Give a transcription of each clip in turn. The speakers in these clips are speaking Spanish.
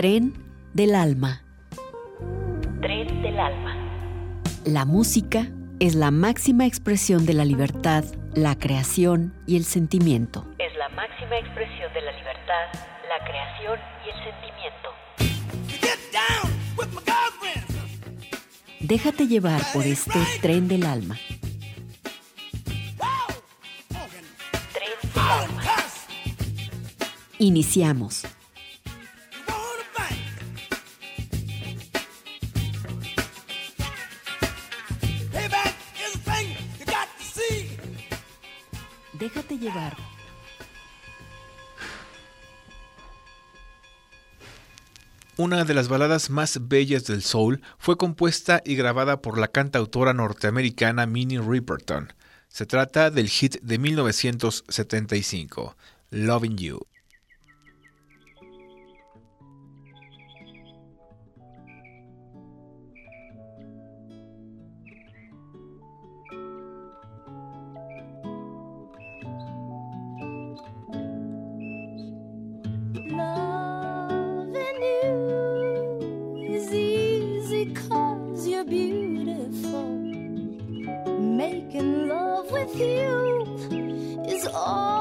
Tren del Alma. Tren del Alma. La música es la máxima expresión de la libertad, la creación y el sentimiento. Es la máxima expresión de la libertad, la creación y el sentimiento. Déjate llevar por este tren del alma. Tren del alma. Iniciamos. Una de las baladas más bellas del soul fue compuesta y grabada por la cantautora norteamericana Minnie Riperton. Se trata del hit de 1975, Loving You. with you is all.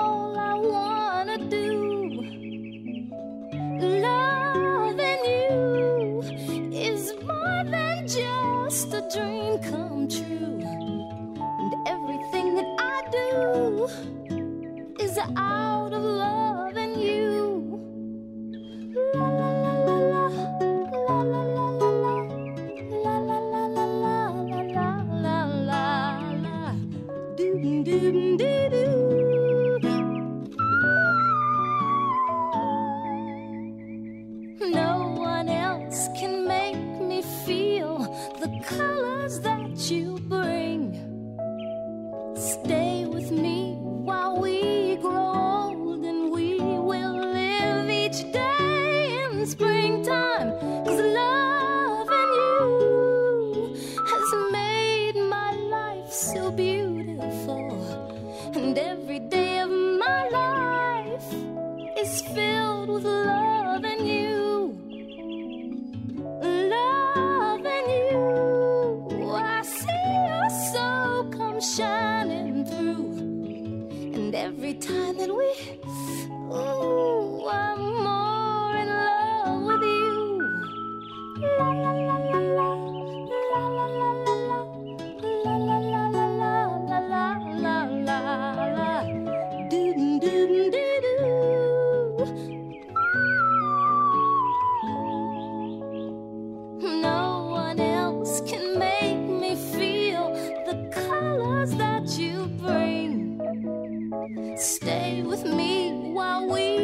Stay with me while we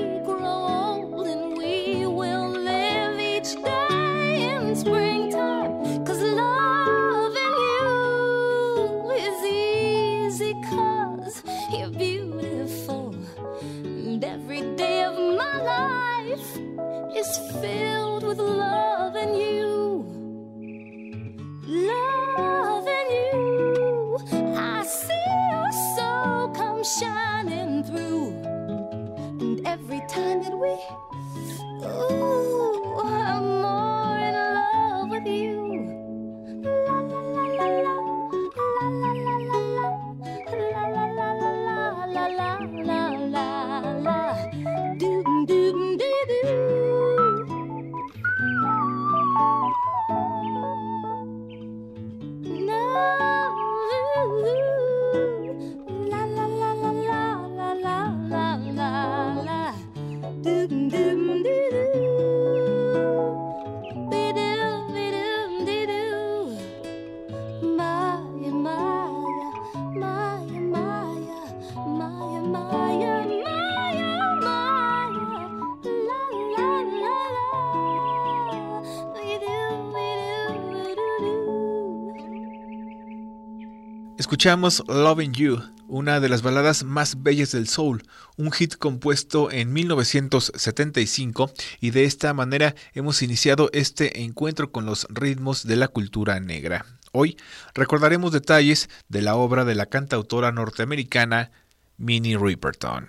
Escuchamos Loving You, una de las baladas más bellas del soul, un hit compuesto en 1975 y de esta manera hemos iniciado este encuentro con los ritmos de la cultura negra. Hoy recordaremos detalles de la obra de la cantautora norteamericana Minnie Riperton.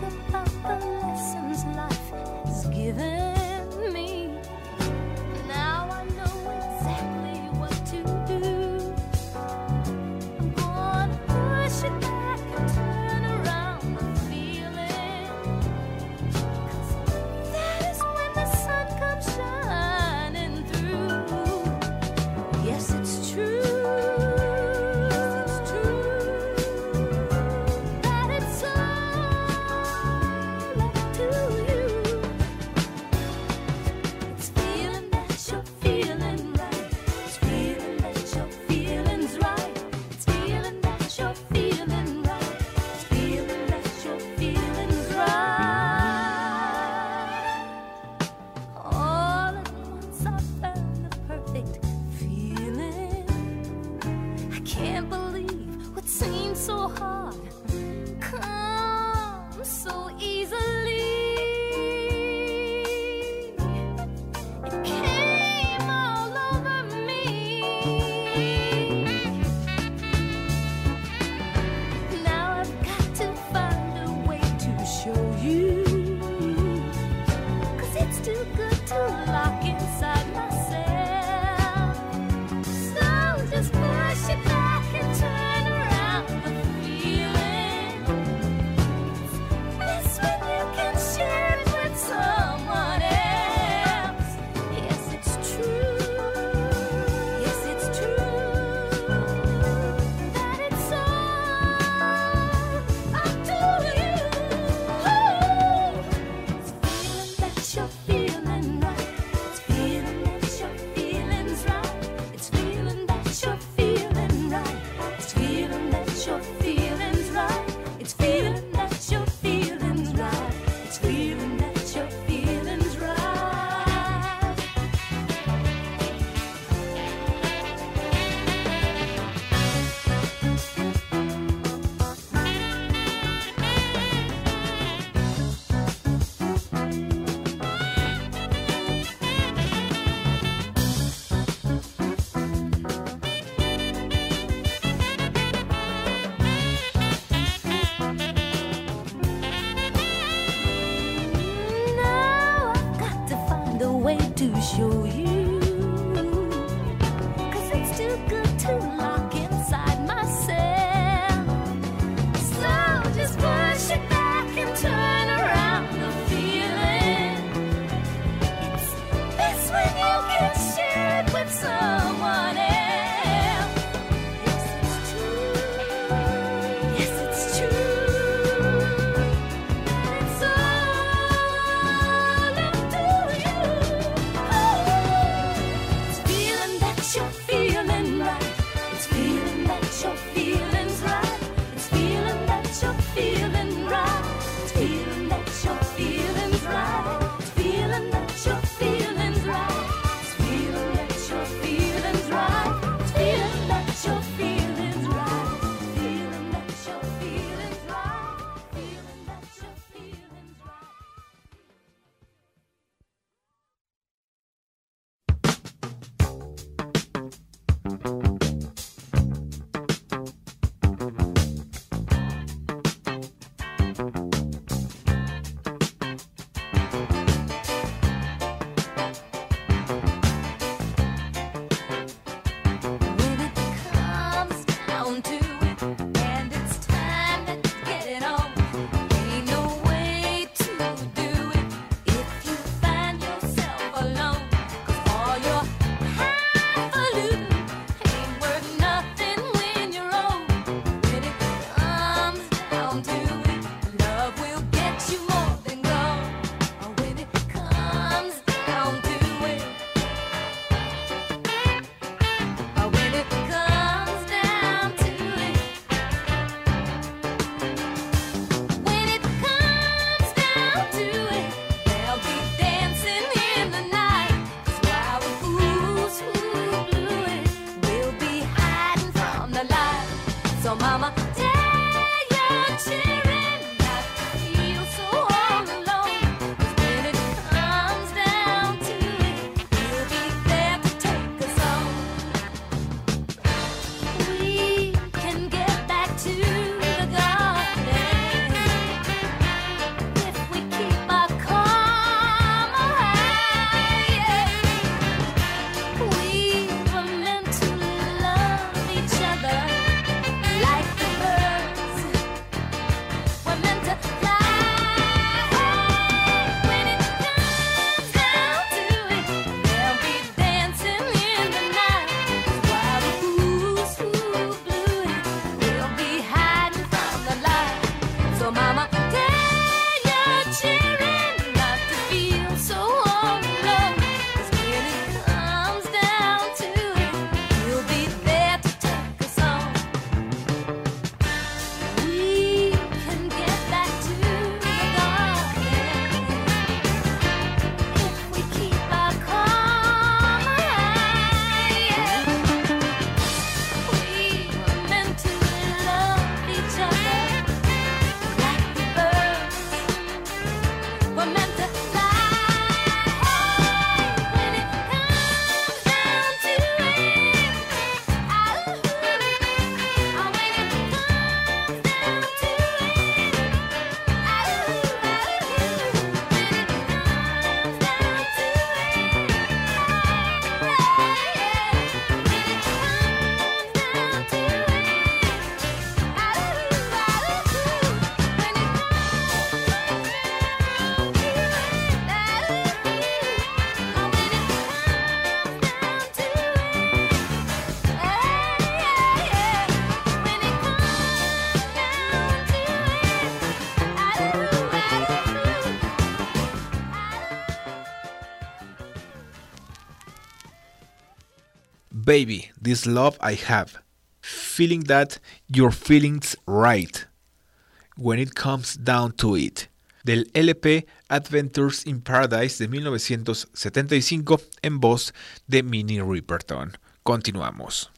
Think about the lessons life has given Baby, This Love I Have. Feeling That Your Feelings Right. When It Comes Down to It. Del LP Adventures in Paradise de 1975 en voz de Minnie Riperton. Continuamos.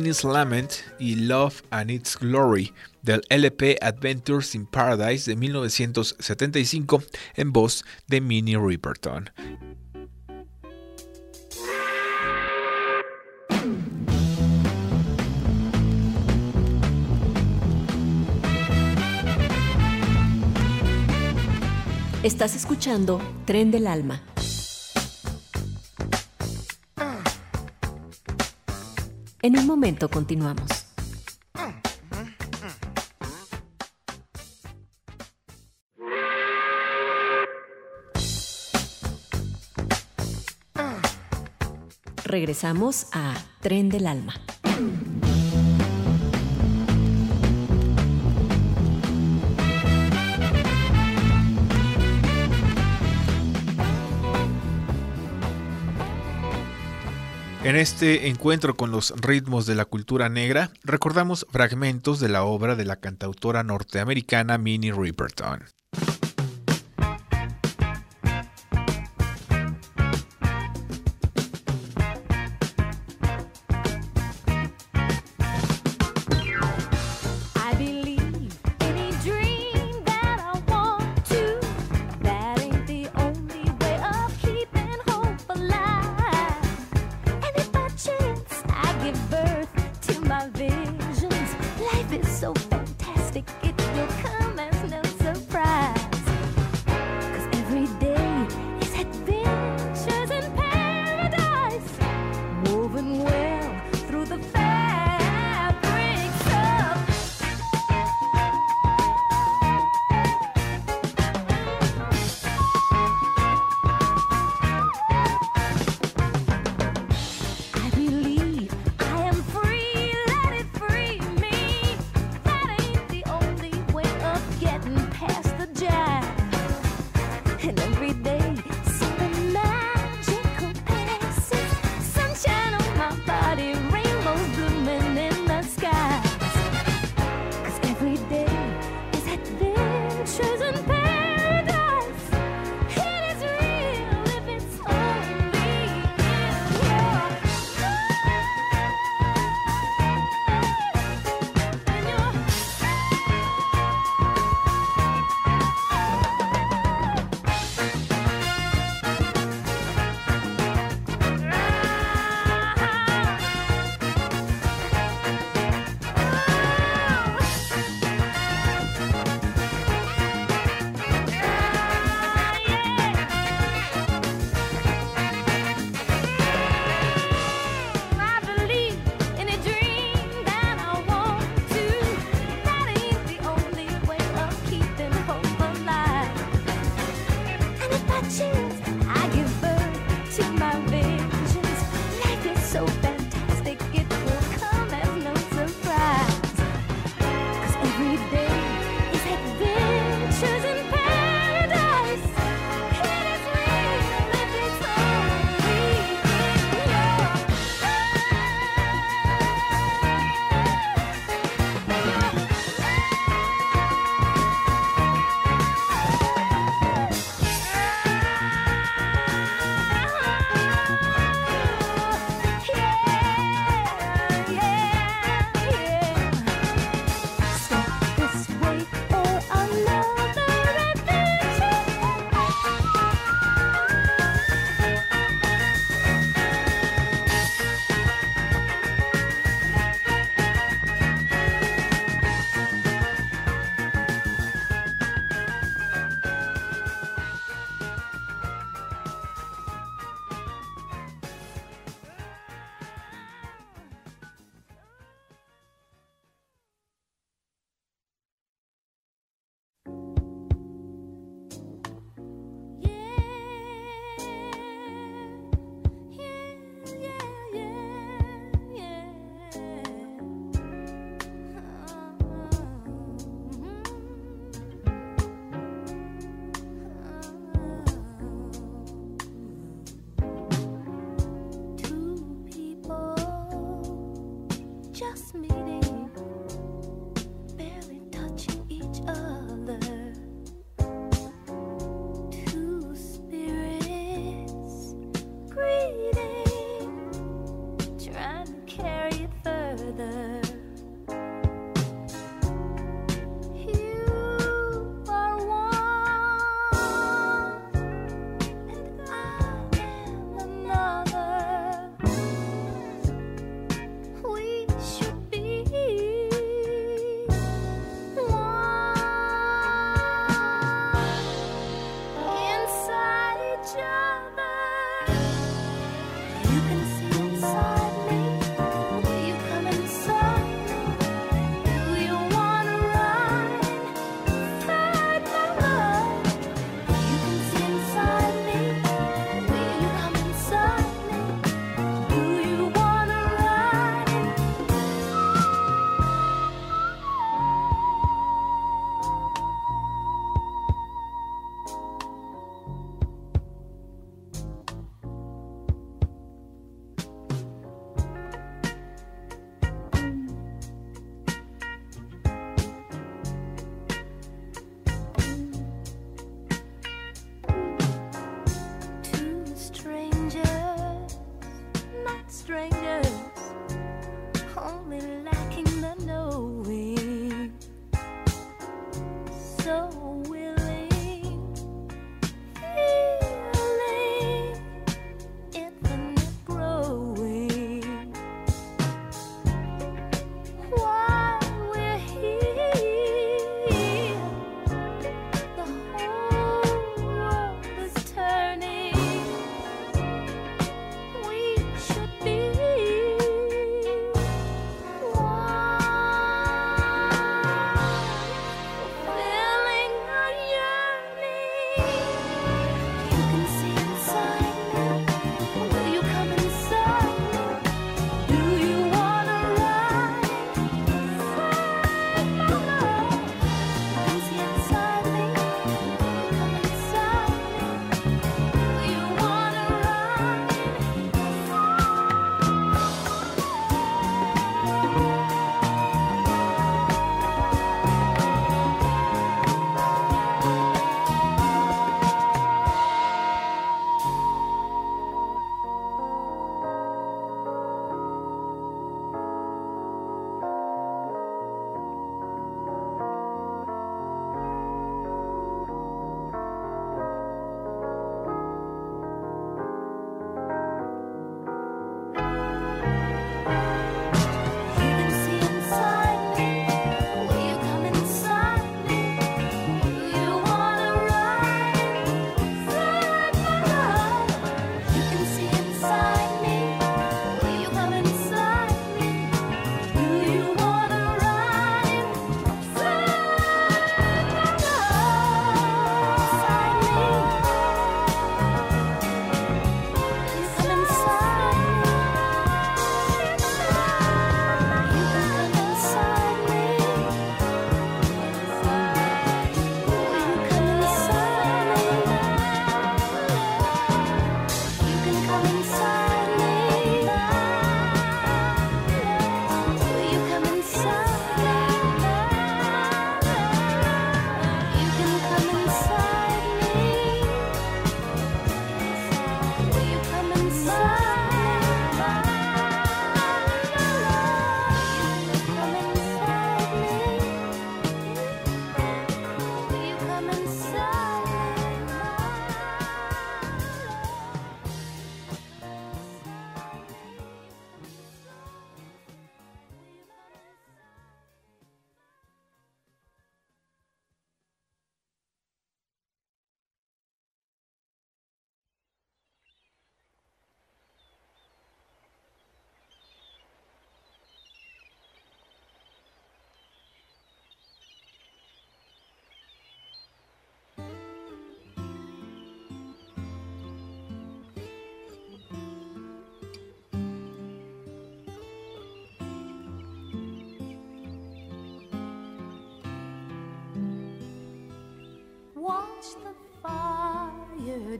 Lament y Love and Its Glory del LP Adventures in Paradise de 1975 en voz de Minnie Riperton. Estás escuchando Tren del Alma En un momento continuamos. Regresamos a Tren del Alma. En este encuentro con los ritmos de la cultura negra, recordamos fragmentos de la obra de la cantautora norteamericana Minnie Riperton.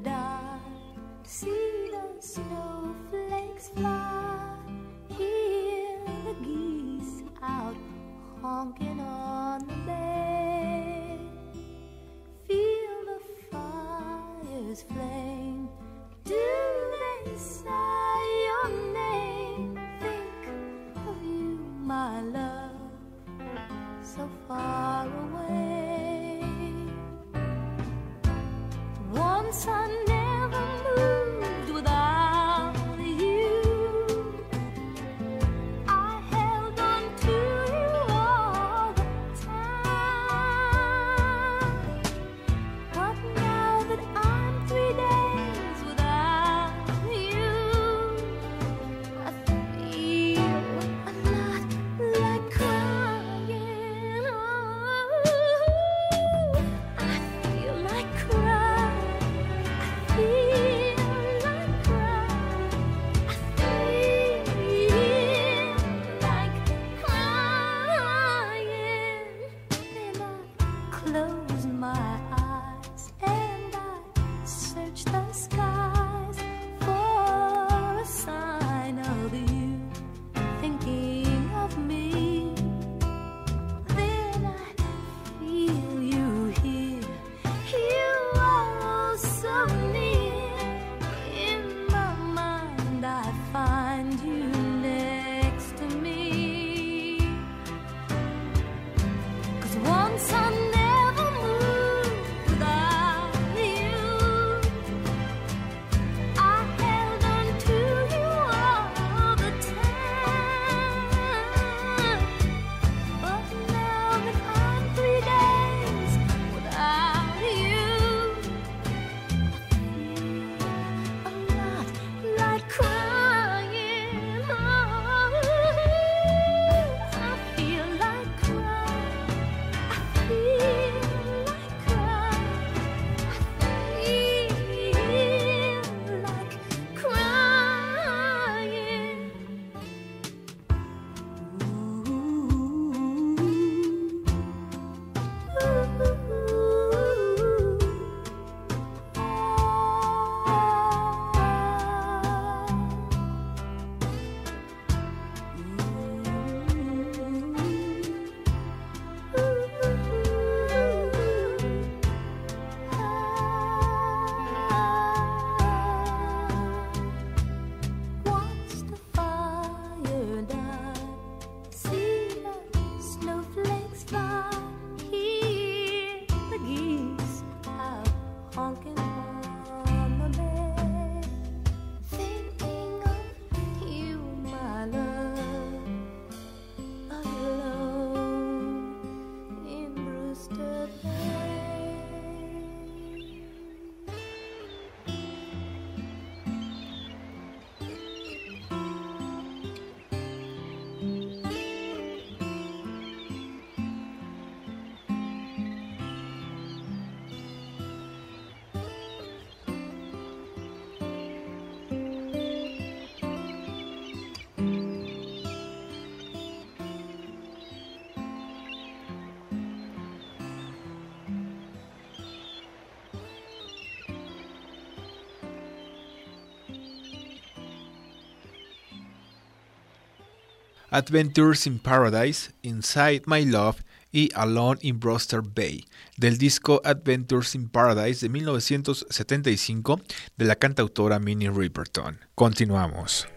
die, see the snow. Adventures in Paradise, Inside My Love y Alone in Broster Bay, del disco Adventures in Paradise de 1975 de la cantautora Minnie Riperton. Continuamos.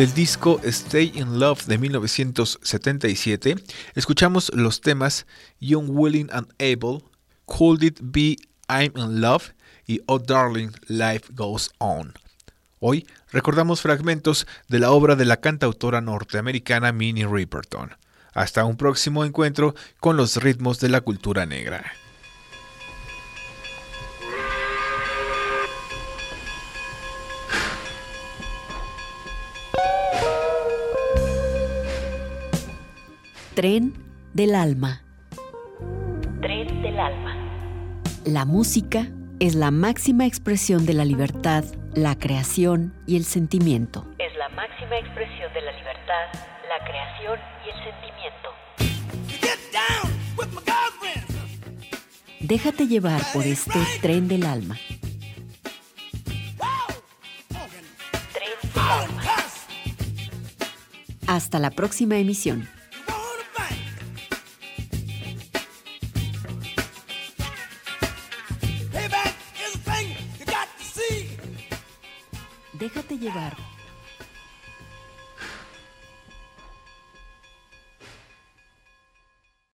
Del disco Stay in Love de 1977, escuchamos los temas Young, Willing and Able, Could It Be I'm in Love y Oh Darling, Life Goes On. Hoy recordamos fragmentos de la obra de la cantautora norteamericana Minnie Riperton. Hasta un próximo encuentro con los ritmos de la cultura negra. Tren del alma. Tren del alma. La música es la máxima expresión de la libertad, la creación y el sentimiento. Es la máxima expresión de la libertad, la creación y el sentimiento. Déjate llevar por este tren del alma. Tren del alma. Hasta la próxima emisión. Llevar